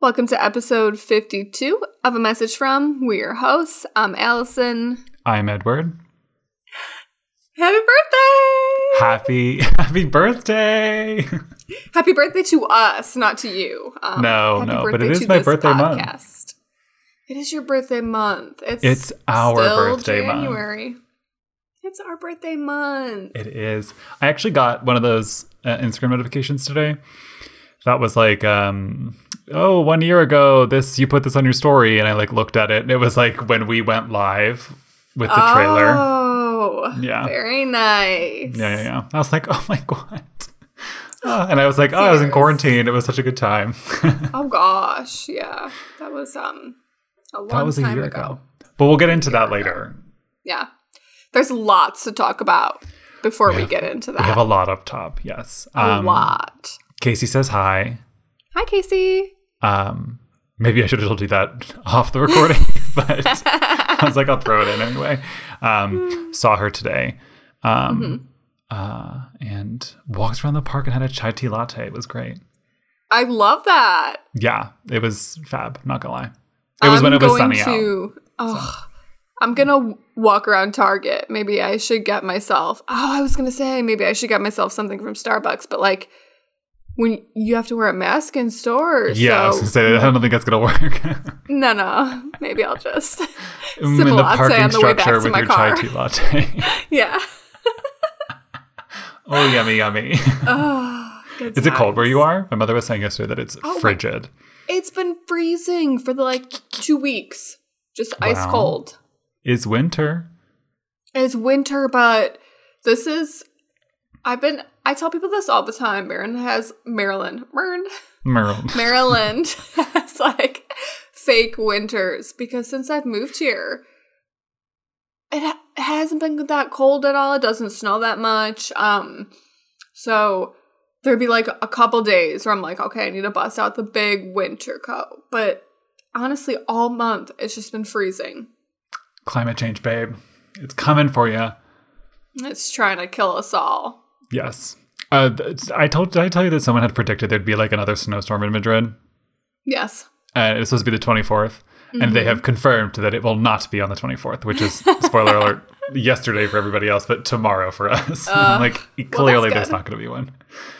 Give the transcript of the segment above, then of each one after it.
Welcome to episode 52 of A Message From. We're your hosts. I'm Alyson. I'm Edward. Happy! Happy birthday! Happy birthday to us, not to you. Um, No, no, but it is my birthday month. It is your birthday month. It's It's our birthday month. January. It's our birthday month. It is. I actually got one of those uh, Instagram notifications today. That was like, um, oh, one year ago, this you put this on your story, and I like looked at it, and it was like when we went live with the trailer. Oh, Yeah. Very nice. Yeah, yeah, yeah. I was like, oh my god. Uh, and I was like, oh, I was in quarantine. It was such a good time. Oh gosh, yeah. That was um a long that was a time year ago. ago. But we'll get into that later. Yeah. There's lots to talk about before we, have- get into that. We have a lot up top. Yes. A lot. Casey says hi. Hi, Casey. Um, maybe I should have told you that off the recording, but I was like, I'll throw it in anyway. Um, saw her today, um, uh, and walked around the park and had a chai tea latte. It was great. I love that. Yeah, it was fab. Not gonna lie, it was when I'm it was sunny out. to, Oh, I'm gonna walk around Target. Maybe I should get myself. Oh, I was gonna say maybe I should get myself something from Starbucks, but like when you have to wear a mask in stores. Yeah, I was gonna say I don't think that's gonna work. no, no. Maybe I'll just sip a in the latte on the way back to my car. chai tea latte. Yeah. oh, yummy, yummy. Oh, good Is it cold where you are? My mother was saying yesterday that it's Oh frigid. It's been freezing for the like two weeks. Just ice cold. It's winter. It's winter, but this is I've been I tell people this all the time. Maryland has Maryland. Maryland Maryland has like fake winters because since I've moved here, it, ha- it hasn't been that cold at all. It doesn't snow that much. Um, so there'd be like a couple days where I'm like, okay, I need to bust out the big winter coat. But honestly, all month it's just been freezing. Climate change, babe. It's coming for you. It's trying to kill us all. Yes. Uh, I told. Did I tell you that someone had predicted there'd be like another snowstorm in Madrid? Yes. Uh, it's supposed to be the 24th, and they have confirmed that it will not be on the 24th, which is spoiler alert. Yesterday for everybody else, but tomorrow for us. like clearly, there's not going to be one.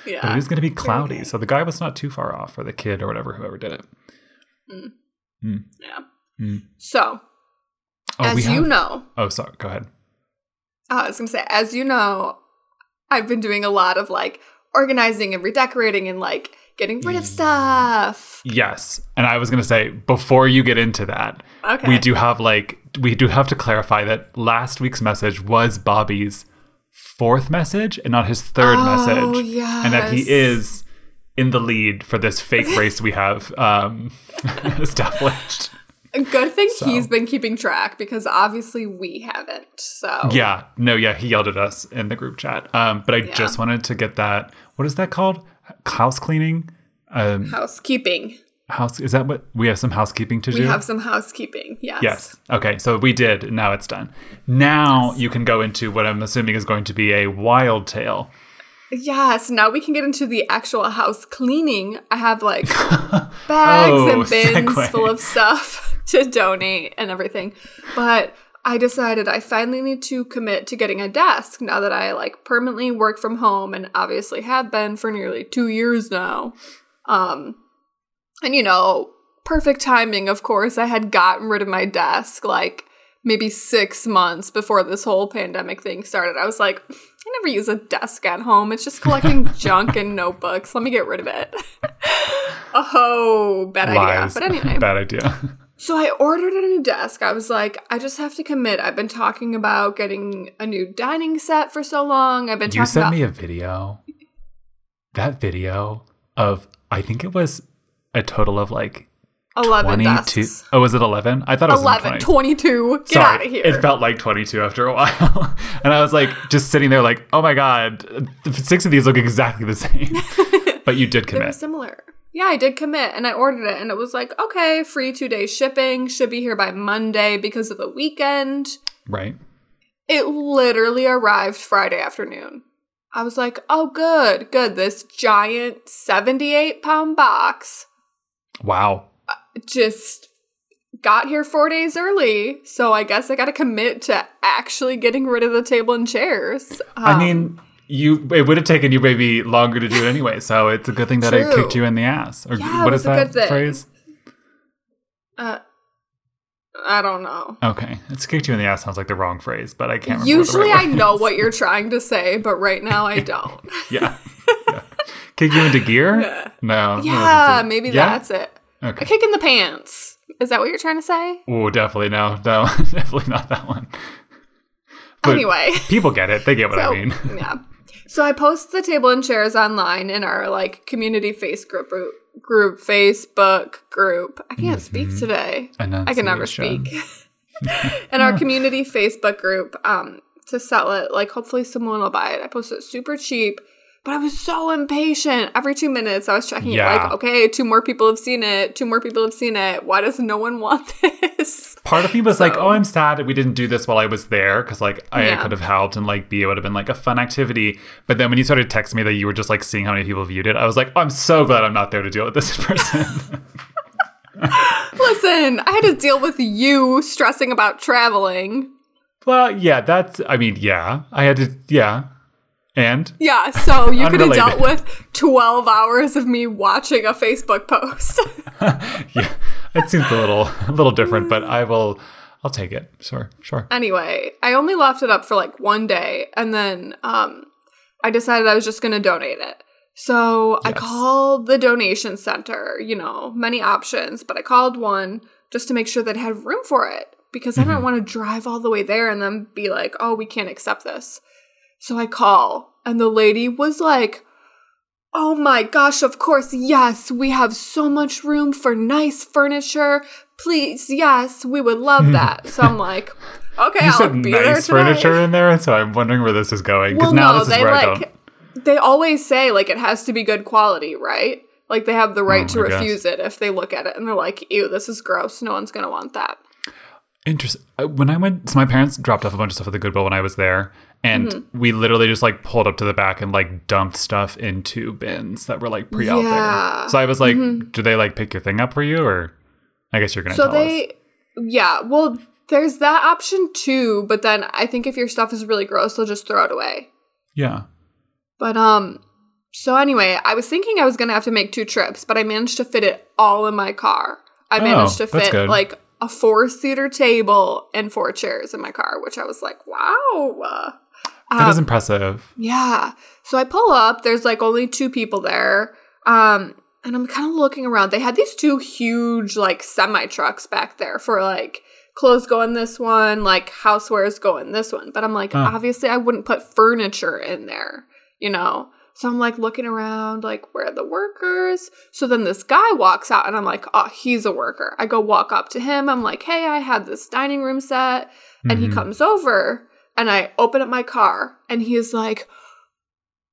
But Yeah. it was going to be cloudy, so the guy was not too far off, or the kid, or whatever, whoever did it. yeah. Mm. So, Oh, as you know, Oh, sorry. Go ahead. I was gonna say, as you know, I've been doing a lot of like organizing and redecorating and like getting rid of stuff. Yes, and I was going to say before you get into that, Okay. we do have like we do have to clarify that last week's message was Bobby's fourth message and not his third Oh, message, and that he is in the lead for this fake race we have um, established. A Good thing So- he's been keeping track because obviously we haven't. So Yeah, no, yeah, he yelled at us in the group chat. Um, but I Yeah. just wanted to get that. What is that called? House cleaning. Um, housekeeping. house is that what we have some housekeeping to We do? We have some housekeeping. Yes. Yes. Okay. So we did. Now it's done. Now you can go into what I'm assuming is going to be a wild tale. Yes. Now we can get into the actual house cleaning. I have like bags Oh, and bins segue. full of stuff to donate and everything. But I decided I finally need to commit to getting a desk now that I like permanently work from home and obviously have been for nearly 2 years now. Um and you know, perfect timing of course. I had gotten rid of my desk like maybe 6 months before this whole pandemic thing started. I was like I never use a desk at home. It's just collecting junk and notebooks. Let me get rid of it. oh, bad idea. But anyway, Bad idea. So I ordered a new desk. I was like, I just have to commit. I've been talking about getting a new dining set for so long. I've been you talking sent about me a video. That video of I think it was a total of like 11 22. desks. Oh, was it 11? I thought it was 11, 20. 22. Get Sorry, out of here. It felt like 22 after a while. and I was like, just sitting there, like, oh my God, six of these look exactly the same. But you did commit. similar. Yeah, I did commit and I ordered it and it was like, okay, free two day shipping, should be here by Monday because of the weekend. right. It literally arrived Friday afternoon. I was like, oh, good, good. This giant 78 pound box Wow. just got here four days early. So I guess I got to commit to actually getting rid of the table and chairs. I Um, mean, you it would have taken you maybe longer to do it anyway, so it's a good thing that it True. kicked you in the ass. Or Yeah, it what a that good thing. phrase? uh, I don't know. Okay. It's kicked you in the ass sounds like the wrong phrase, but I can't remember. Usually the I know what you're trying to say, but right now I don't. Yeah. yeah. Kick you into gear? Yeah. No. yeah, maybe Yeah? that's it. A Okay. kick in the pants. Is that what you're trying to say? Oh, definitely no. No, definitely not that one. But anyway. people get it. They get what So, I mean. yeah. So I post the table and chairs online in our like community face group group Facebook group. I can't speak Mm-hmm. today. I can never speak. in our community Facebook group um to sell it. Like hopefully someone will buy it. I posted it super cheap. But I was so impatient. Every two minutes, I was checking it. Yeah. Like, okay, two more people have seen it. Two more people have seen it. Why does no one want this? Part of me was like, "Oh, I'm sad we didn't do this while I was there because like I Yeah. could have helped and like B it would have been like a fun activity." But then when you started texting me that you were just like seeing how many people viewed it, I was like, oh, "I'm so glad I'm not there to deal with this in person." Listen, I had to deal with you stressing about traveling. well, yeah, that's. I mean, yeah, I had to. Yeah, and Yeah, so you could have dealt with 12 hours of me watching a Facebook post. yeah, it seems a little a little different, but I will. I'll take it. Sure, sure. anyway, I only left it up for like one day and then um I decided I was just going to donate it. So I called the donation center, you know, many options, but I called one just to make sure that it had room for it because I Mm-hmm. didn't want to drive all the way there and then be like, "Oh, we can't accept this." So I call and the lady was like, Oh my gosh, of course, yes, we have so much room for nice furniture. Please, yes, we would love that. so I'm like, okay, You I'll said be there nice tonight. furniture in there, so I'm wondering where this is going. Because Well, now no, this is they where I like don't. they always say like it has to be good quality, right? Like they have the right Oh, to I refuse it if they look at it and they're like, ew, this is gross. No one's gonna want that. Interesting. Uh, when I went, so my parents dropped off a bunch of stuff at the Goodwill when I was there, and Mm-hmm. we literally just like pulled up to the back and like dumped stuff into bins that were like pre out Yeah. Mm-hmm. there. So I was like, do they like pick your thing up for you, or I guess you're gonna So tell us. they, yeah, well, there's that option too. But then I think if your stuff is really gross, they'll just throw it away. Yeah. But um, so anyway, I was thinking I was gonna have to make two trips, but I managed to fit it all in my car. I Oh, managed to fit like a four seater table and four chairs in my car, which I was like, wow. That is Um, impressive. Yeah. So I pull up, there's like only two people there. Um, and I'm kind of looking around. They had these two huge like semi trucks back there for like clothes go in this one, like housewares go in this one. But I'm like, Huh. obviously I wouldn't put furniture in there, you know? So I'm like looking around, like, where are the workers? So then this guy walks out and I'm like, oh, he's a worker. I go walk up to him. I'm like, hey, I had this dining room set. And he Mhm. comes over and I open up my car and he's like,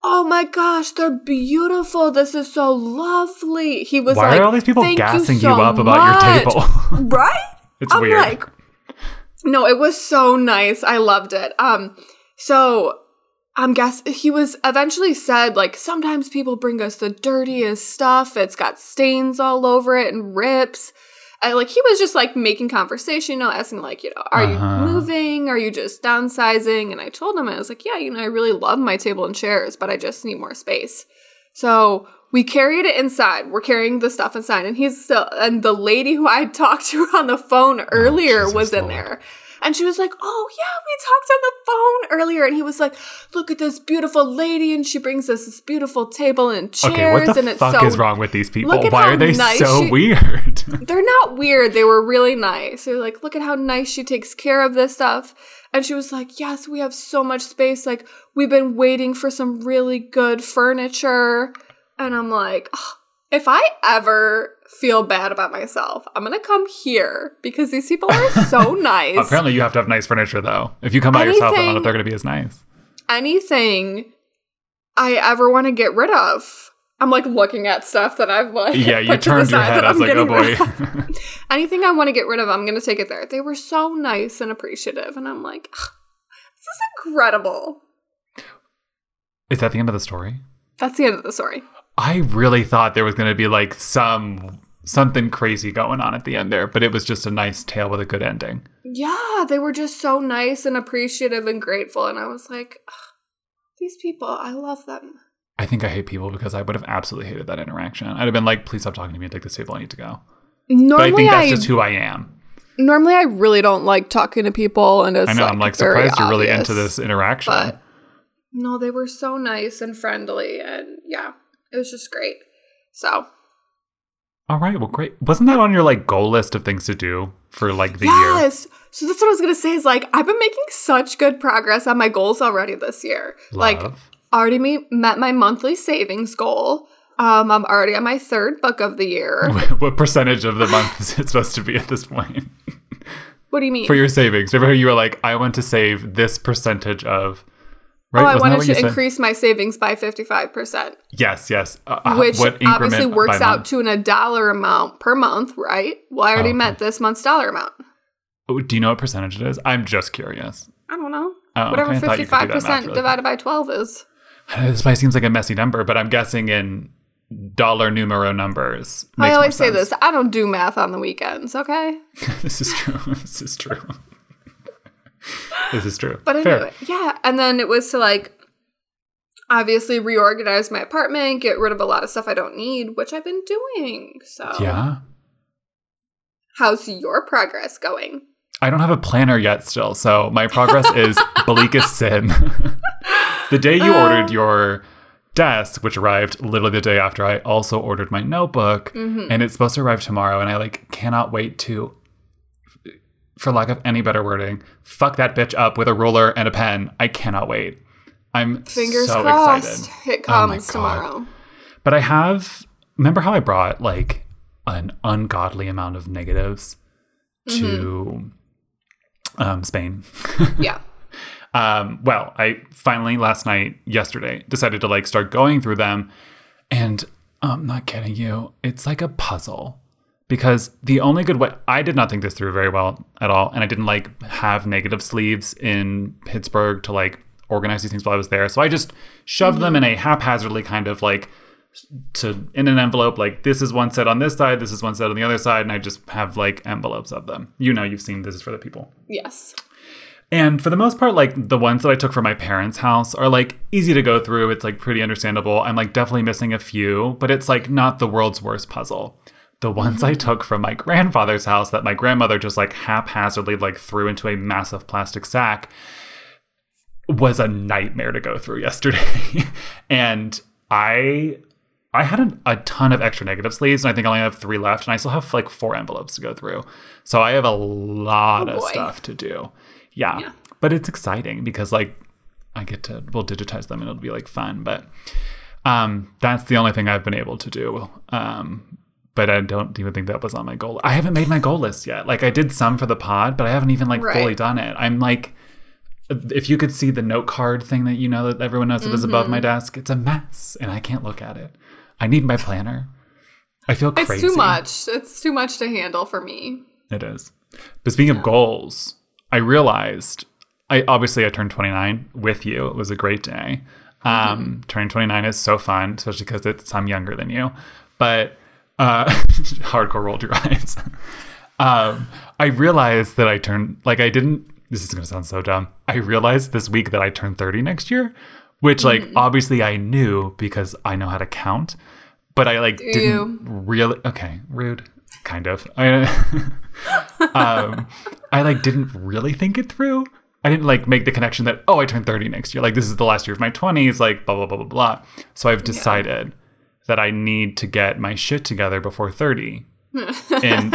Oh my gosh, they're beautiful. This is so lovely. He was like, Why like, are all these people gassing you, so up about your table? right? it's I'm weird. like, no, it was so nice. I loved it. Um, so I'm guess he was eventually said like sometimes people bring us the dirtiest stuff. It's got stains all over it and rips. And like he was just like making conversation, you know, asking like, you know, are Uh-huh. you moving? Are you just downsizing? And I told him I was like, yeah, you know, I really love my table and chairs, but I just need more space. So we carried it inside. We're carrying the stuff inside, and he's still. And the lady who I talked to on the phone earlier Jesus was in Lord. there, and she was like, "Oh yeah, we talked on the phone earlier." And he was like, "Look at this beautiful lady, and she brings us this beautiful table and chairs, okay, what the and it's fuck so is wrong with these people? Why are they nice so she- weird? they're not weird. They were really nice. They're like, look at how nice she takes care of this stuff. And she was like, yes, we have so much space. Like, we've been waiting for some really good furniture. And I'm like, "Ugh, if I ever feel bad about myself, I'm to come here because these people are so nice. Apparently, you have to have nice furniture though. If you come by yourself, I don't know if they're to be as nice. Anything I ever want to get rid of, I'm like looking at stuff that I've like. Yeah, you put to the turned your side head. that I was I'm like, oh boy. Anything I want to get rid of, I'm gonna take it there. They were so nice and appreciative, and I'm like, this is incredible. Is that the end of the story? That's the end of the story. I really thought there was going to be like some something crazy going on at the end there, but it was just a nice tale with a good ending. Yeah, they were just so nice and appreciative and grateful, and I was like, these people, I love them. I think I hate people because I would have absolutely hated that interaction. I'd have been like, please stop talking to me and take this table. I need to go. Normally, But I think that's I, just who I am. normally I really don't like talking to people, and it's I know. like I'm like surprised you're really obvious. into this interaction. but no, they were so nice and friendly, and yeah, it was just great. So All right. Well, great. Wasn't that on your like goal list of things to do for like the year? yes, so that's what I was gonna say. Is like I've been making such good progress on my goals already this year. Like Love. already me- met my monthly savings goal. Um, I'm already on my third book of the year. what percentage of the month is it supposed to be at this point What do you mean? for your savings? Remember, you were like, I want to save this percentage of. Right? oh, I Wasn't wanted to increase my savings by 55%, Yes, yes. Uh, uh, which obviously works out month? to in a dollar amount per month, right? Well, I already okay. met this month's dollar amount. Oh, Do you know what percentage it is? I'm just curious. I don't know. Oh, Whatever okay. I thought you could do that math 55% really divided by 12 is. This probably seems like a messy number, but I'm guessing in dollar numero numbers. I always say this I don't do math on the weekends, okay? this is true. This is true. this is true. But anyway, yeah. And then it was to like obviously reorganize my apartment, get rid of a lot of stuff I don't need, which I've been doing. So, Yeah. how's your progress going? I don't have a planner yet still, so my progress is bleak as sin. the day you Uh. ordered your desk, which arrived literally the day after I also ordered my notebook, Mm-hmm. and it's supposed to arrive tomorrow, and I like cannot wait to for lack of any better wording, fuck that bitch up with a ruler and a pen. I cannot wait. I'm Fingers so crossed excited. it Oh comes God. tomorrow. But I have remember how I brought like an ungodly amount of negatives to um, Spain. Yeah. um, well, I finally last night, yesterday, decided to like start going through them, and I'm not kidding you, it's like a puzzle. Because the only good way I did not think this through very well at all, and I didn't like have negative sleeves in Pittsburgh to like organize these things while I was there. So I just shoved them in a haphazardly kind of like to in an envelope like this is one set on this side this is one set on the other side and i just have like envelopes of them. You know you've seen this is for the people. Yes. and for the most part like the ones that i took from my parents house are like easy to go through. It's like pretty understandable. I'm like definitely missing a few but it's like not the world's worst puzzle the ones i took from my grandfather's house that my grandmother just like haphazardly like threw into a massive plastic sack was a nightmare to go through yesterday and i I had a, a ton of extra negative sleeves, and I think I only have three left, and I still have like four envelopes to go through. So I have a lot Oh, of stuff to do. Yeah. Yeah. But it's exciting because like I get to we'll digitize them and it'll be like fun. But um that's the only thing I've been able to do. Um but I don't even think that was on my goal. I haven't made my goal list yet. Like I did some for the pod, but I haven't even like fully done it. I'm like if you could see the note card thing that you know that everyone knows that is above Mm-hmm. my desk, it's a mess and I can't look at it. I need my planner. I feel crazy. It's too much. It's too much to handle for me. It is. But speaking of goals, I realized I obviously I turned 29 with you. It was a great day. Um, turning 29 is so fun, especially because it's I'm younger than you. But uh, hardcore rolled your eyes. um, I realized that I turned like I didn't. This is gonna sound so dumb. I realized this week that I turned 30 next year, which like obviously I knew because I know how to count, but I like didn't you? really. Okay, rude, kind of. I um, I like didn't really think it through. I didn't like make the connection that oh I turned 30 next year. Like this is the last year of my 20s. Like blah blah blah blah blah. So I've decided that I need to get my shit together before 30 in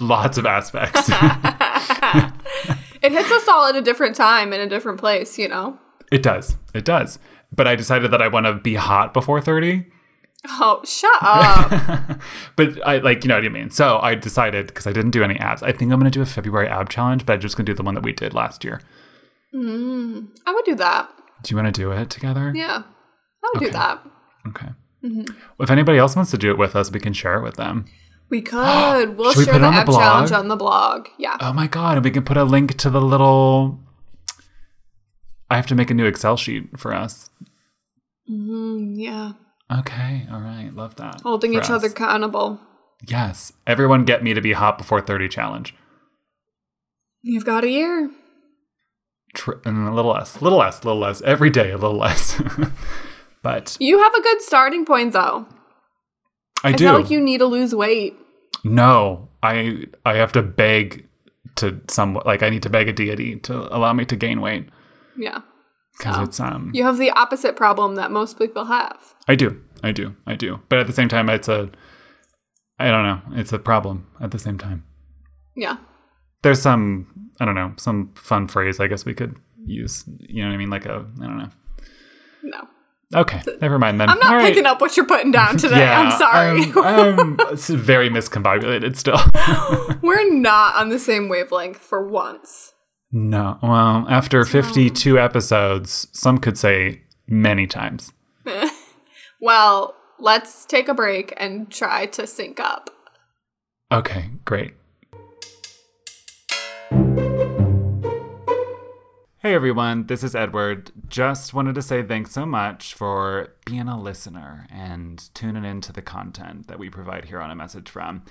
lots of aspects. It hits us all at a different time in a different place, you know? it does. It does. But I decided that I want to be hot before 30. Oh, shut up. But I like, you know what I mean? So I decided because I didn't do any abs. I think I'm going to do a February ab challenge, but I'm just going to do the one that we did last year. Mm, I would do that. Do you want to do it together? Yeah. I would do that. Okay. Okay. If anybody else wants to do it with us, we can share it with them. We could. We'll Should we share put it the on the ab challenge on the blog. Yeah. Oh my god! And we can put a link to the little. I have to make a new Excel sheet for us. Mm, yeah. Okay, all right, love that. Holding each other accountable. Yes, everyone get me to be hot before thirty challenge. You've got a year. Tr- and a little less, little less, little less every day, a little less. but You have a good starting point, though. I I do. feel like you need to lose weight. no, I I have to beg to some like I need to beg a deity to allow me to gain weight Yeah. because Oh. it's um You have the opposite problem that most people have. I do, I do, I do. But at the same time, it's a I don't know, it's a problem at the same time. Yeah. There's some I don't know some fun phrase I guess we could use. You know what I mean? Like a I don't know. No. Okay, never mind then. I'm not All right. picking up what you're putting down today. I'm sorry. I'm, I'm- very miscombobulated still. We're not on the same wavelength for once. no, well, after 52 episodes, some could say many times. Well, let's take a break and try to sync up. Okay, great. Hey everyone, this is Edward. Just wanted to say thanks so much for being a listener and tuning into the content that we provide here on A Message From.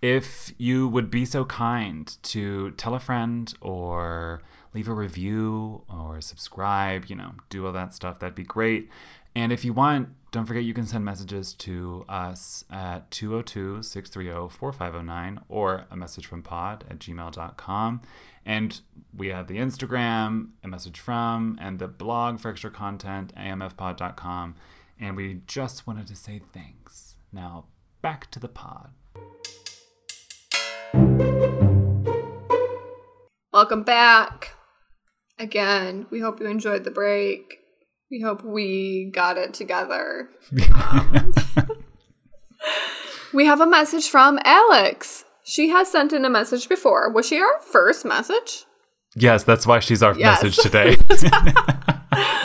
If you would be so kind to tell a friend or leave a review or subscribe, you know, do all that stuff, that'd be great. And if you want, don't forget you can send messages to us at 202 630 4509 or a message from pod at gmail.com. And we have the Instagram, a message from, and the blog for extra content, amfpod.com. And we just wanted to say thanks. Now, back to the pod. Welcome back. Again, we hope you enjoyed the break. We hope we got it together. We have a message from Alex. She has sent in a message before. Was she our first message? yes, that's why she's our Yes. message today.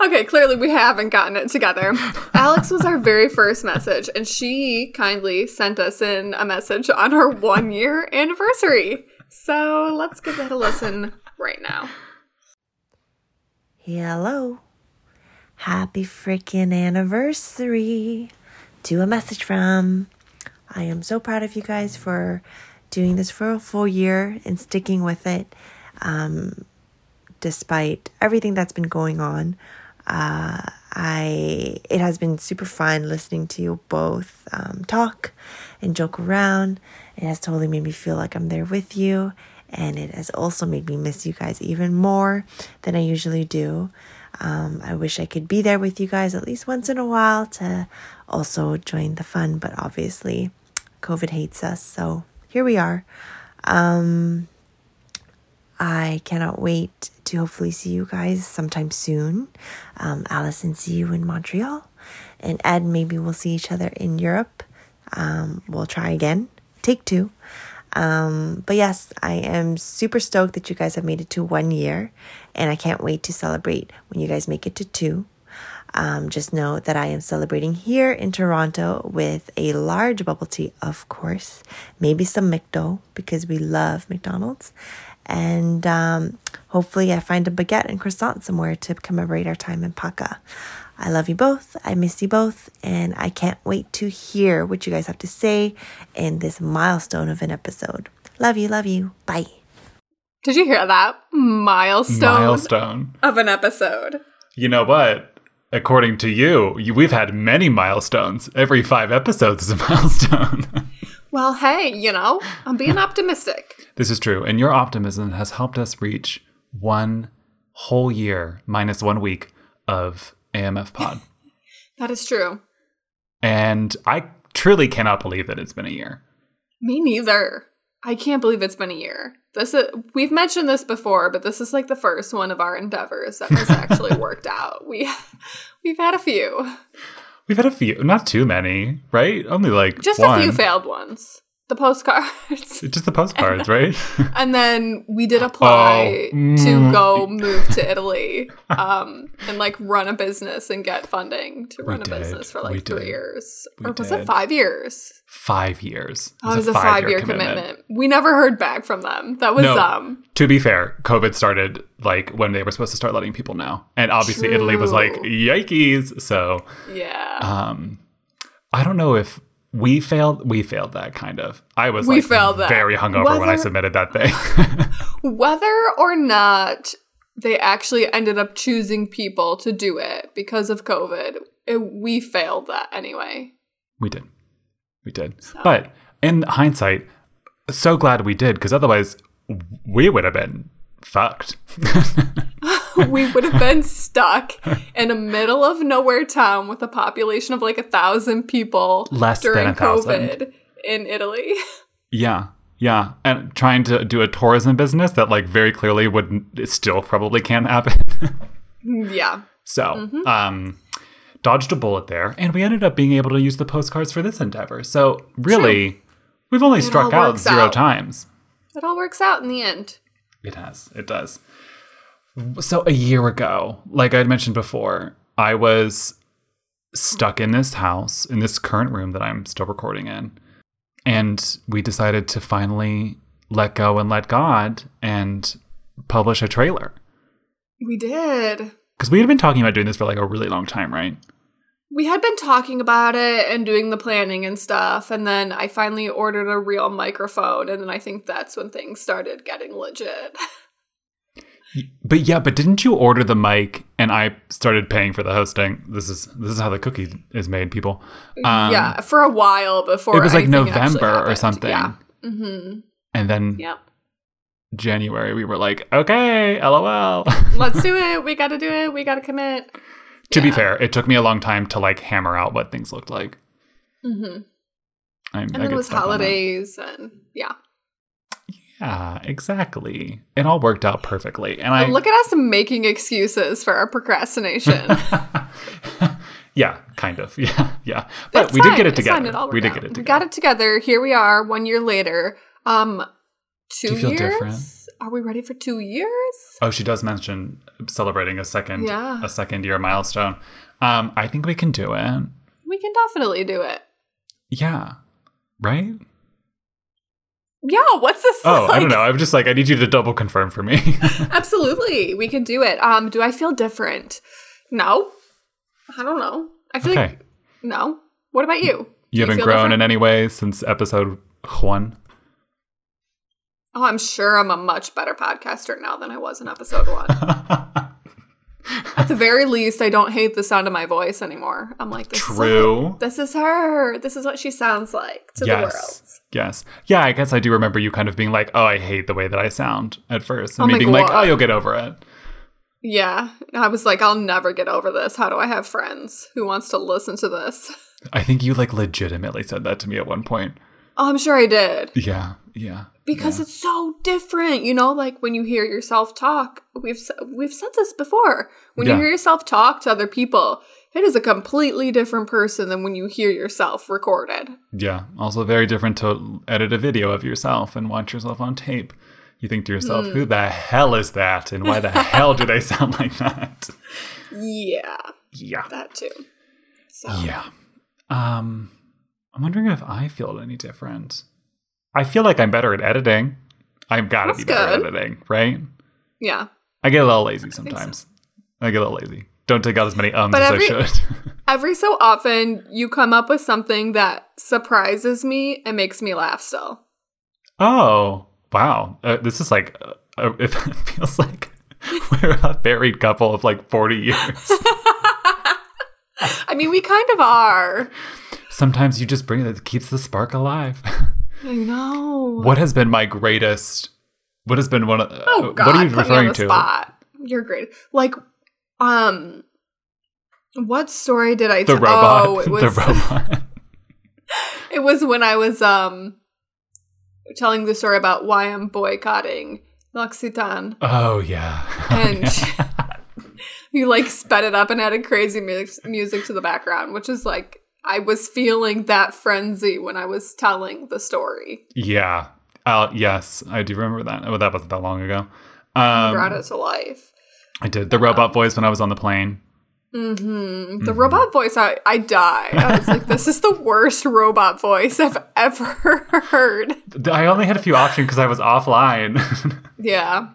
Okay, clearly we haven't gotten it together. Alex was our very first message, and she kindly sent us in a message on her one year anniversary. So let's give that a listen right now. Hello. Happy freaking anniversary to a message from. I am so proud of you guys for doing this for a full year and sticking with it um, despite everything that's been going on. Uh, I it has been super fun listening to you both um, talk and joke around. It has totally made me feel like I'm there with you, and it has also made me miss you guys even more than I usually do. Um, I wish I could be there with you guys at least once in a while to also join the fun, but obviously, COVID hates us, so here we are. Um, I cannot wait to hopefully see you guys sometime soon. Um, Alyson, see you in Montreal. And Ed, maybe we'll see each other in Europe. Um, we'll try again. Take two. Um, but yes, I am super stoked that you guys have made it to one year. And I can't wait to celebrate when you guys make it to two. Um, just know that I am celebrating here in Toronto with a large bubble tea, of course, maybe some McDo because we love McDonald's, and um, hopefully I find a baguette and croissant somewhere to commemorate our time in Paca. I love you both. I miss you both, and I can't wait to hear what you guys have to say in this milestone of an episode. Love you, love you. Bye. Did you hear that? Milestone, Milestone. of an episode. You know what? According to you, you, we've had many milestones. Every five episodes is a milestone. Well, hey, you know, I'm being optimistic. this is true. And your optimism has helped us reach one whole year minus one week of AMF Pod. That is true. and I truly cannot believe that it's been a year. Me neither. I can't believe it's been a year. This is we've mentioned this before, but this is like the first one of our endeavors that has actually worked out. We we've had a few. We've had a few, not too many, right? Only like Just one. a few failed ones. The postcards. Just the postcards, right? and then we did apply Oh, mm. to go move to Italy um, and like run a business and get funding to run a did. business for We like three did. years. We or was did. it five years? five years. Oh, it was a five year commitment. We never heard back from them. That was No. um To be fair, COVID started like when they were supposed to start letting people know, and obviously Italy was like, "Yikes!" So yeah. um, I don't know if we failed. We failed that kind of. I was We like failed that. very hungover when I submitted that thing. Whether or not they actually ended up choosing people to do it because of COVID, it, we failed that anyway. we did, we did. But in hindsight, so glad we did because otherwise we would have been fucked. we would have been stuck in a middle of nowhere town with a population of like a thousand people Less than during a thousand. COVID in Italy. Yeah. Yeah. And trying to do a tourism business that like very clearly would still probably can't happen. yeah. so, Mm-hmm. um dodged a bullet there and we ended up being able to use the postcards for this endeavor. So, really we've only struck out zero out. times. It all works out in the end. It has. It does. So, a year ago, like I'd mentioned before, I was stuck in this house, in this current room that I'm still recording in. And we decided to finally let go and let God and publish a trailer. We did. Because we had been talking about doing this for like a really long time, right? We had been talking about it and doing the planning and stuff, and then I finally ordered a real microphone, and then I think that's when things started getting legit. But yeah, but didn't you order the mic and I started paying for the hosting? This is this is how the cookie is made, people. Um, yeah, for a while before It was like November or something. Yeah. Mm-hmm. And then Yep. January, we were like, okay, lol. Let's do it. We got to do it. We got to commit. to be fair, it took me a long time to like hammer out what things looked like. Mm-hmm. I, And then it was holidays, and yeah. Yeah, exactly. It all worked out perfectly. And I And look at us making excuses for our procrastination. Yeah, kind of. Yeah, yeah. But It's we did get it together. It all we did out. get it together. We got it together. Here we are, one year later. Um, two you feel years. different? Are we ready for two years? Oh, she does mention celebrating a second Yeah. a second year milestone. Um, I think we can do it. We can definitely do it. Yeah. Right? Yeah. What's this? Oh, I don't know. I'm just like I need you to double confirm for me. Absolutely, we can do it. Um, do I feel different? No, I don't know. I feel okay. like no. What about you? Do You haven't feel grown different? in any way since episode one. Oh, I'm sure I'm a much better podcaster now than I was in episode one. At the very least, I don't hate the sound of my voice anymore. I'm like, this Is True. her. This is her. This is what she sounds like to the world. Yes. Yes. Yeah, I guess I do remember you kind of being like, "Oh, I hate the way that I sound" at first, and Oh me being like, "Oh, you'll get over it." Yeah, I was like, I'll never get over this. How do I have friends who wants to listen to this? I think you like legitimately said that to me at one point. Oh, I'm sure I did. Yeah. Yeah. because it's so different you know like when you hear yourself talk we've we've said this before when Yeah. you hear yourself talk to other people it is a completely different person than when you hear yourself recorded Yeah. Also very different to edit a video of yourself and watch yourself on tape. You think to yourself, Hmm. "Who the hell is that? And why the hell do they sound like that?" yeah Yeah. that too so Yeah. Um, I'm wondering if I feel any different. I feel like I'm better at editing. I've got to be better at editing, right? yeah I get a little lazy so. sometimes. I, get a little lazy. Don't take out as many ums But as every- I should. every so often you come up with something that surprises me and makes me laugh still oh, wow. Uh, this is like, uh, uh, it feels like we're a married couple of like 40 years. i mean we kind of are Sometimes you just bring it, it keeps the spark alive. i know what has been my greatest? What has been one of? uh, Oh God! what are you referring the to? Spot. You're great. Like, um, what story did I? The tell? robot. Oh, it was. the robot. It was when I was um telling the story about why I'm boycotting L'Occitane, oh yeah. and you like sped it up and added crazy mu- music to the background, which is like I was feeling that frenzy when I was telling the story. Yeah. Uh, yes, I do remember that. Oh, that wasn't that long ago. Um, Brought it to life. I did the robot voice when I was on the plane. hmm The robot voice, I, I died. I was like, this is the worst robot voice I've ever heard. I only had a few options because I was offline, Yeah.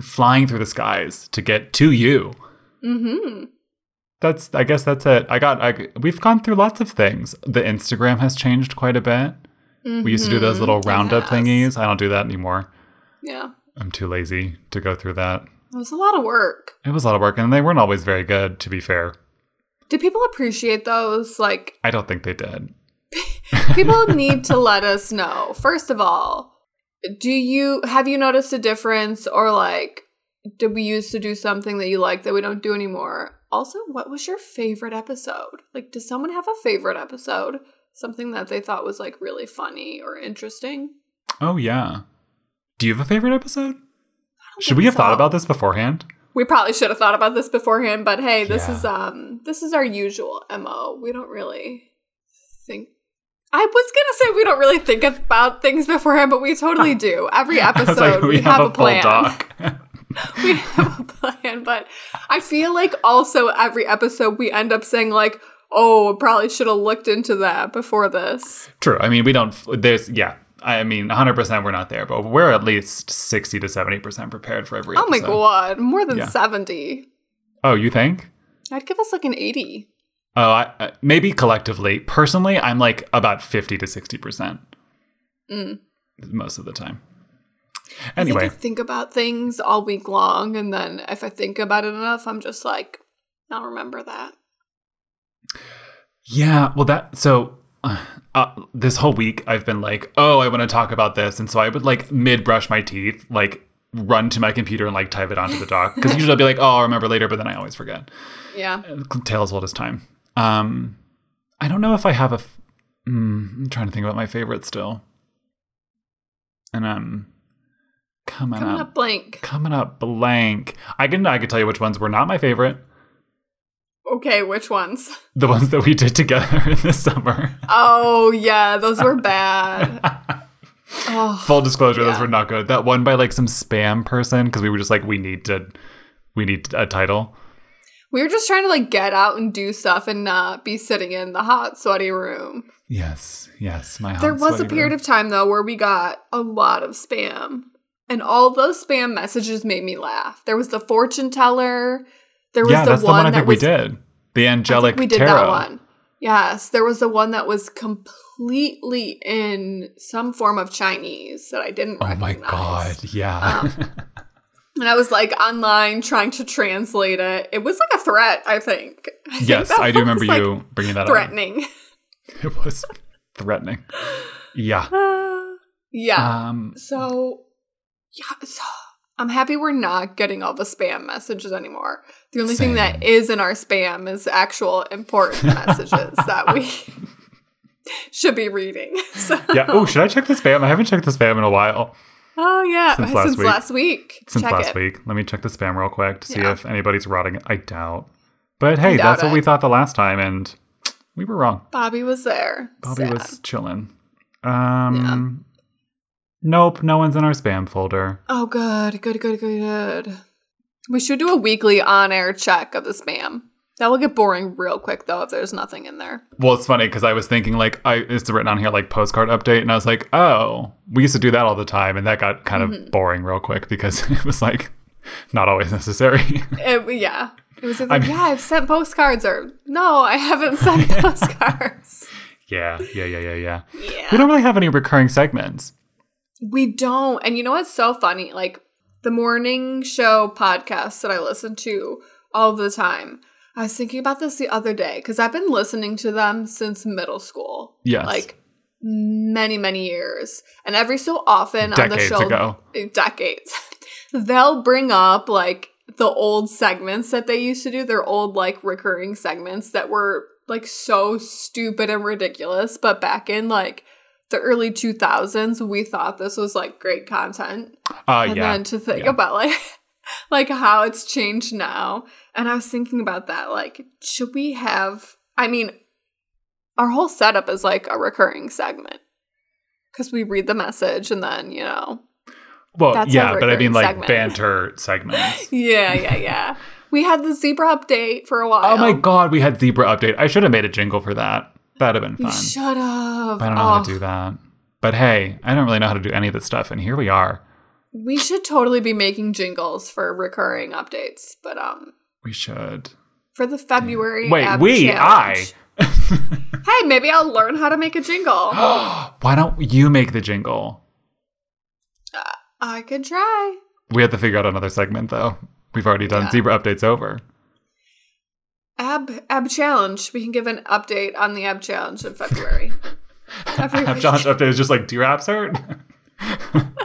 flying through the skies to get to you. hmm That's. I guess that's it. I got. I, we've gone through lots of things. The Instagram has changed quite a bit. We used to do those little mm-hmm. roundup Yes. thingies. I don't do that anymore. Yeah. I'm too lazy to go through that. It was a lot of work. It was a lot of work, and they weren't always very good. To be fair, Did people appreciate those? Like, I don't think they did. people need to let us know. First of all, do you have you noticed a difference or like did we used to do something that you like that we don't do anymore? Also, what was your favorite episode? Like, does someone have a favorite episode? Something that they thought was like really funny or interesting? Oh yeah. Do you have a favorite episode? Should we have thought about this beforehand? We probably should have thought about this beforehand, but hey, this Yeah. is um this is our usual MO. We don't really think I was gonna say we don't really think about things beforehand, but we totally do. Every episode like, we, have, a full plan. we have a plan, but I feel like also every episode we end up saying like, "Oh, probably should have looked into that before this." True. I mean, we don't. There's yeah. I mean, 100% we're not there, but we're at least 60 to 70% prepared for every Oh my episode. god, more than Yeah. seventy. Oh, you think? I'd give us like an eighty. Oh, I, uh, maybe collectively. Personally, I'm like about 50 to 60% Mm. most of the time. I think Anyway, I think about things all week long, and then if I think about it enough, I'm just like, I'll remember that. yeah, well, that, so uh, uh, this whole week I've been like, oh, I want to talk about this. And so I would like mid brush my teeth, like run to my computer and like type it onto the doc. Because usually I'll be like, oh, I'll remember later, but then I always forget. Yeah. tale as old as time. Um, I don't know if I have a. F- mm, I'm trying to think about my favorite still, and um, coming, Coming up, up blank. coming up blank. I can I can tell you which ones were not my favorite. Okay, which ones? The ones that we did together in the summer. Oh yeah, those were bad. oh, Full disclosure, those were not good. That one by like some spam person because we were just like, we need to, we need a title. we were just trying to like get out and do stuff and not be sitting in the hot, sweaty room. Yes, yes. My There was a period of time though where we got a lot of spam, and all those spam messages made me laugh. There was the fortune teller. There was yeah, the one the one I that think was we did. The angelic think we did tarot. that one. Yes, there was the one that was completely in some form of Chinese that I didn't. Oh my god! Yeah. Um, And I was like online trying to translate it. It was like a threat. I think. I yes, that I do remember like, you bringing that up. threatening. It was threatening. Yeah. yeah. Um. So, yeah, so I'm happy we're not getting all the spam messages anymore. The only thing that is in our spam is actual important messages that we should be reading. So, Yeah. Oh, should I check the spam? I haven't checked the spam in a while. oh yeah, Since since, last week. last week. Since Check last it. week. Let me check the spam real quick to see Yeah. if anybody's rotting. I doubt. But hey, doubt that's what we thought the last time, and we were wrong. Bobby was there. Bobby Sad. was chilling. Um. Nope, no one's in our spam folder. Oh, good, good, good, good, good. We should do a weekly on-air check of the spam. That will get boring real quick though if there's nothing in there. Well, it's funny because I was thinking like I it's written on here like postcard update, and I was like, oh, we used to do that all the time, and that got kind Mm-hmm. of boring real quick because it was like not always necessary. It, yeah. It was either, I mean- yeah, I've sent postcards or no, I haven't sent postcards. yeah, yeah, yeah, yeah, yeah. Yeah. We don't really have any recurring segments. We don't. And you know what's so funny? Like the morning show podcasts that I listen to all the time. I was thinking about this the other day because I've been listening to them since middle school. Yes. Like many, many years. And every so often on the Decades show, ago. Eh, decades, they'll bring up like the old segments that they used to do, their old like recurring segments that were like so stupid and ridiculous. But back in like the early 2000s, we thought this was like great content. Uh, and yeah. then to think yeah. about like, like how it's changed now. And I was thinking about that. Like, should we have, I mean, our whole setup is like a recurring segment because we read the message and then you know Well, yeah, but I mean like segment. banter segments. yeah yeah yeah we had the zebra update for a while oh my god, we had zebra update. I should have made a jingle for that. That'd have been fun. Shut up. I don't know how to do that. But hey, I don't really know how to do any of this stuff, and here we are. we should totally be making jingles for recurring updates but um We should. for the february Wait, we, challenge- hey maybe i'll learn how to make a jingle Why don't you make the jingle? i could try We have to figure out another segment though. We've already done Yeah. zebra updates over. Ab ab challenge we can give an update on the ab challenge in february Have week. Update is just like, do your apps hurt?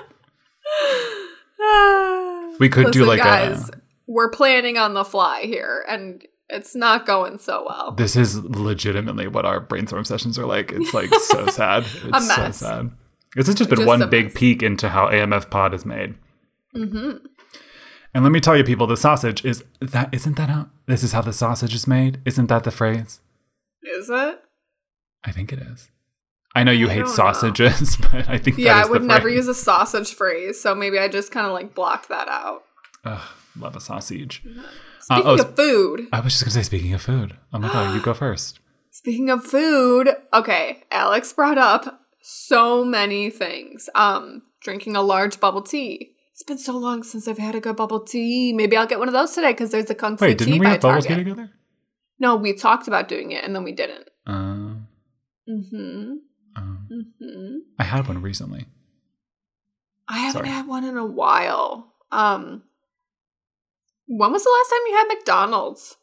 We could do Listen, like a- We're planning on the fly here, and it's not going so well. this is legitimately what our brainstorm sessions are like. It's like so sad. It's so mess. sad. This has just been Just one big mess. peek into how AMF Pod is made. hmm And let me tell you, people, the sausage is that isn't that how this is how the sausage is made? Isn't that the phrase? Is it? I think it is. I know you I hate don't know. sausages, but I think Yeah, I would never use a sausage phrase, so maybe I just kind of like blocked that out. Ugh, love a sausage. Uh, Speaking oh, of food, I was just gonna say, speaking of food. Oh my god, you go first. speaking of food, okay, Alex brought up so many things. Um, drinking a large bubble tea. It's been so long since I've had a good bubble tea. Maybe I'll get one of those today because there's a Kung Fu Wait, tea didn't we by have bubble tea Target. together? No, we talked about doing it and then we didn't. Uh, Mm-hmm. um, Mm-hmm. I had one recently. I haven't Sorry. had one in a while. Um, when was the last time you had McDonald's?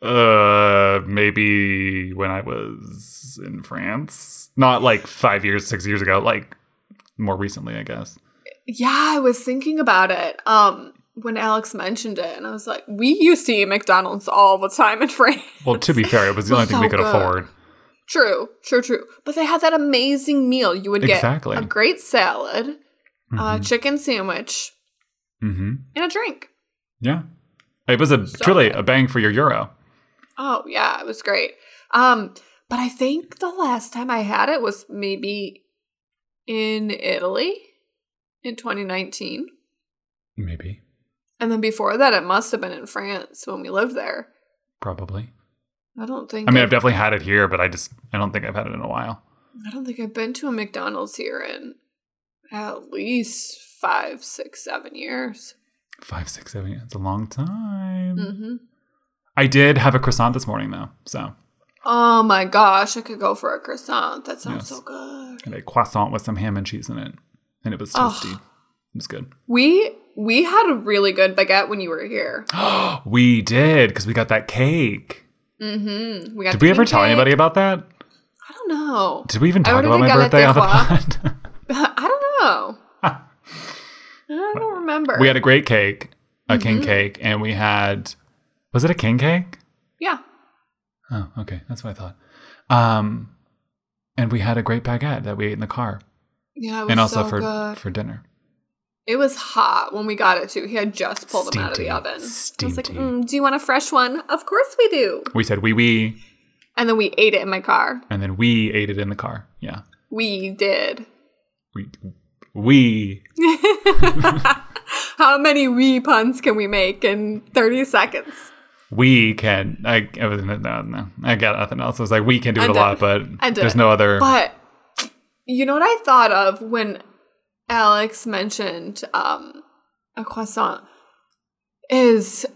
Uh, maybe when I was in France. Not like five years, six years ago. Like more recently, I guess. Yeah, I was thinking about it. Um, when Alex mentioned it, and I was like, we used to eat McDonald's all the time in France. Well, to be fair, it was the only thing we could good. afford. True, true, true. But they had that amazing meal. You would get Exactly. a great salad, a Mhm. chicken sandwich, mm-hmm. and a drink. Yeah, it was a So truly good. a bang for your euro. Oh yeah, it was great. Um, but I think the last time I had it was maybe in Italy in 2019. Maybe, And then before that it must have been in France when we lived there. probably. I don't think I mean, I've I've, definitely had it here, but I just I don't think I've had it in a while. I don't think I've been to a McDonald's here in at least five, six, seven years. Five, six, seven. It's a long time. hmm I did have a croissant this morning though, so Oh my gosh, I could go for a croissant. That sounds Yes. so good. and a croissant with some ham and cheese in it, and it was Oh. It was good. We we had a really good baguette when you were here. we did because we got that cake. Mm-hmm. We got Did we ever king tell cake. anybody about that? I don't know. Did we even talk about my birthday on the pod? I don't know. I don't remember. we had a great cake, a Mm-hmm. king cake, and we had was it a king cake? yeah. Oh, okay, that's what I thought. Um, and we had a great baguette that we ate in the car, Yeah, it was and also so for good. for dinner. It was hot when we got it too. He had just pulled them out of the oven. tea. I was like, mm, "Do you want a fresh one?" Of course we do. We said we we, And then we ate it in my car. and then we ate it in the car. Yeah, We did. we we How many we puns can we make in thirty seconds? we can. I, I was no, no, I got nothing else. I was like, we can do it I'm a lot, but. There's no other. But you know what I thought of when Alex mentioned um, a croissant is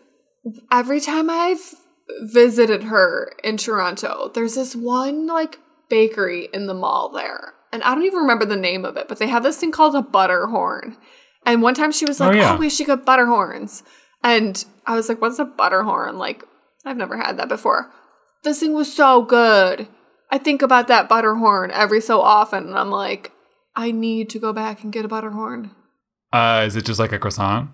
every time I've visited her in Toronto, there's this one like bakery in the mall there. And I don't even remember the name of it, but they have this thing called a butter horn. And one time she was Oh, like, yeah. Oh, we should get butter horns. And I was like, What's a butter horn? Like, I've never had that before. This thing was so good. I think about that butter horn every so often, and I'm like, I need to go back and get a butter horn. Uh, is it just like a croissant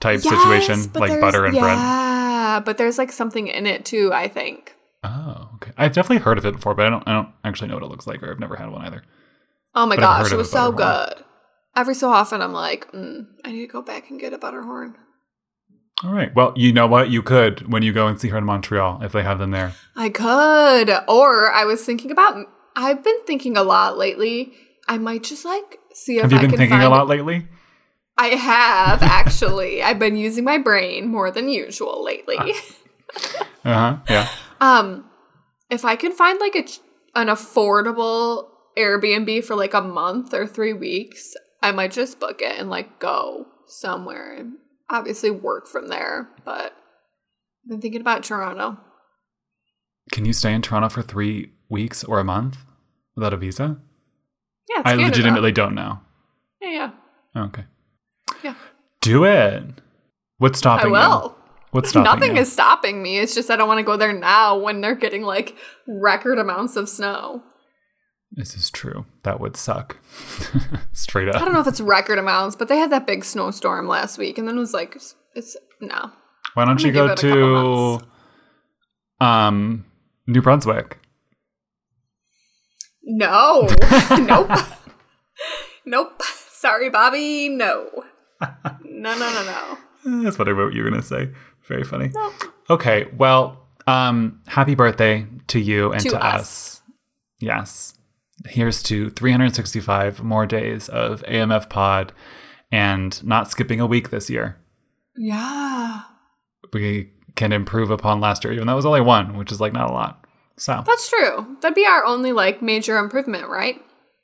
type Yes, situation, like butter and bread? Yeah, but there's like something in it too. I think. Oh, okay. I've definitely heard of it before, but I don't. I don't actually know what it looks like, or I've never had one either. Oh my But gosh, it was so horn. good. Every so often, I'm like, mm, I need to go back and get a butter horn. All right. Well, you know what? You could when you go and see her in Montreal if they have them there. I could. Or I was thinking about I've been thinking a lot lately. I might just like see if Have you I been thinking a lot lately? I have actually. I've been using my brain more than usual lately. Uh huh. Yeah. um if I can find like a ch- an affordable Airbnb for like a month or 3 weeks, I might just book it and like go somewhere and obviously work from there, but I've been thinking about Toronto. Can you stay in Toronto for three weeks or a month without a visa? Yeah, I Canada. legitimately don't know. Yeah, yeah. Oh, okay. Yeah. Do it. What's I stopping you? will. What's stopping Nothing you? is stopping me. It's just I don't want to go there now when they're getting like record amounts of snow. This is true. That would suck. Straight up. I don't know if it's record amounts, but they had that big snowstorm last week, and then it was like, it's no. Why don't you go give it a couple to um New Brunswick? No. nope. nope. Sorry, Bobby. No. No, no, no, no. That's what I wrote you were gonna say. Very funny. Okay, well, um, happy birthday to you and To to, us. us. Yes. Here's to 365 more days of AMF pod and not skipping a week this year. Yeah. We can improve upon last year, even though it was only one, which is like not a lot. So That's true. That'd be our only like major improvement, right?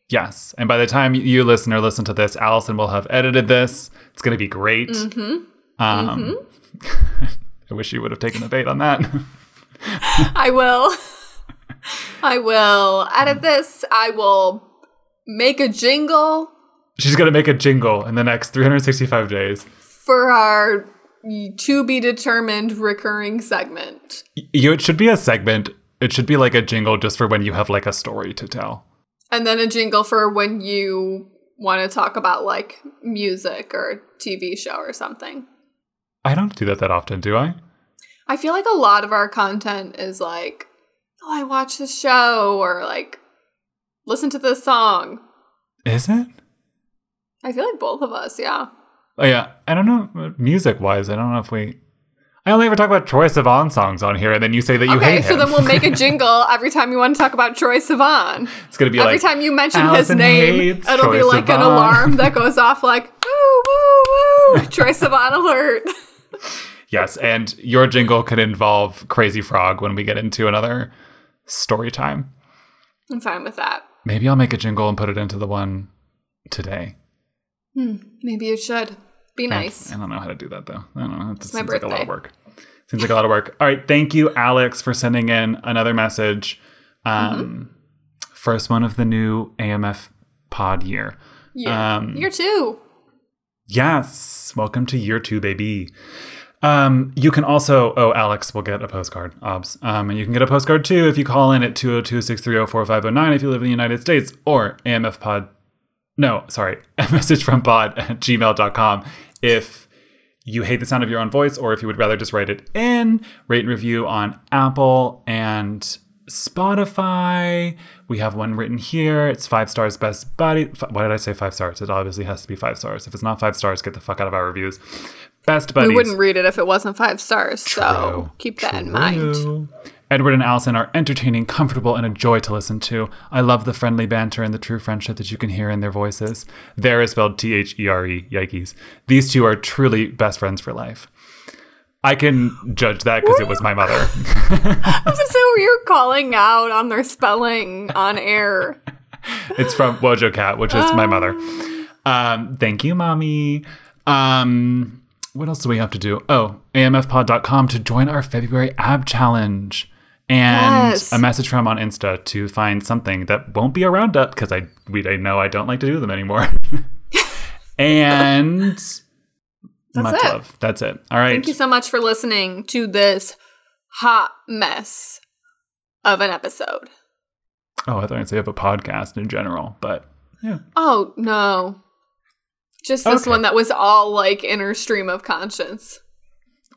yes. And by the time you listener listen to this, Alyson will have edited this. It's gonna be great. Mm-hmm. Um I wish you would have taken the bait on that. I will. I will Out of this. I will make a jingle She's gonna make a jingle in the next 365 days. for our to be determined recurring segment. You, it should be a segment. It should be like a jingle just for when you have like a story to tell. And then a jingle for when you want to talk about like music or TV show or something. I don't do that that often, do I? I feel like a lot of our content is like, oh, I watched this show or like listen to this song. Is it? I feel like both of us, yeah. Oh yeah, I don't know. Uh, Music wise, I don't know if we. I only ever talk about Troye Sivan songs on here, and then you say that you okay, hate so him. then we'll make a jingle every time you want to talk about Troye Sivan. it's gonna be Every like time you mention Alyson his name, it'll be Troy like an alarm that goes off like, woo, woo, woo, Troye Sivan alert. yes, and your jingle could involve Crazy Frog when we get into another story time. I'm fine with that. Maybe I'll make a jingle and put it into the one today. Hmm, Maybe you should. Be nice. I don't know how to do that though. I don't know. It seems like a lot of work. Seems like a lot of work. All right. Thank you, Alex, for sending in another message. Um, First one of the new AMF pod year. Yeah. Um, Year two. Yes. Welcome to year two, baby. Um, you can also, oh, Alex will get a postcard, obs. Um, and you can get a postcard too if you call in at 202 630 4509 if you live in the United States or AMF pod. No, sorry, a message from pod at gmail.com if you hate the sound of your own voice or if you would rather just write it in, rate and review on Apple and Spotify. We have one written here. It's five stars, best buddy. Why did I say five stars? It obviously has to be five stars. If it's not five stars, get the fuck out of our reviews. Best buddies. We wouldn't read it if it wasn't five stars, so keep that in mind. Edward and Alyson are entertaining, comfortable, and a joy to listen to. I love the friendly banter and the true friendship that you can hear in their voices. There is spelled T H E R E, yikes. These two are truly best friends for life. I can judge that because it was my mother. I was gonna say who you're calling out on their spelling on air. it's from Wojo Cat, which is my mother. Um, thank you, mommy. Um, what else do we have to do? Oh, amfpod.com to join our February ab challenge. And Yes. a message from on Insta to find something that won't be a roundup because I we I know I don't like to do them anymore. and much it. love. That's it. All right. Thank you so much for listening to this hot mess of an episode. Oh, I thought I'd say of a podcast in general, but yeah. Oh no. Just this Okay. one that was all like inner stream of conscience.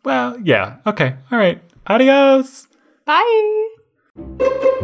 Well, yeah. Okay. All right. Adios. Bye.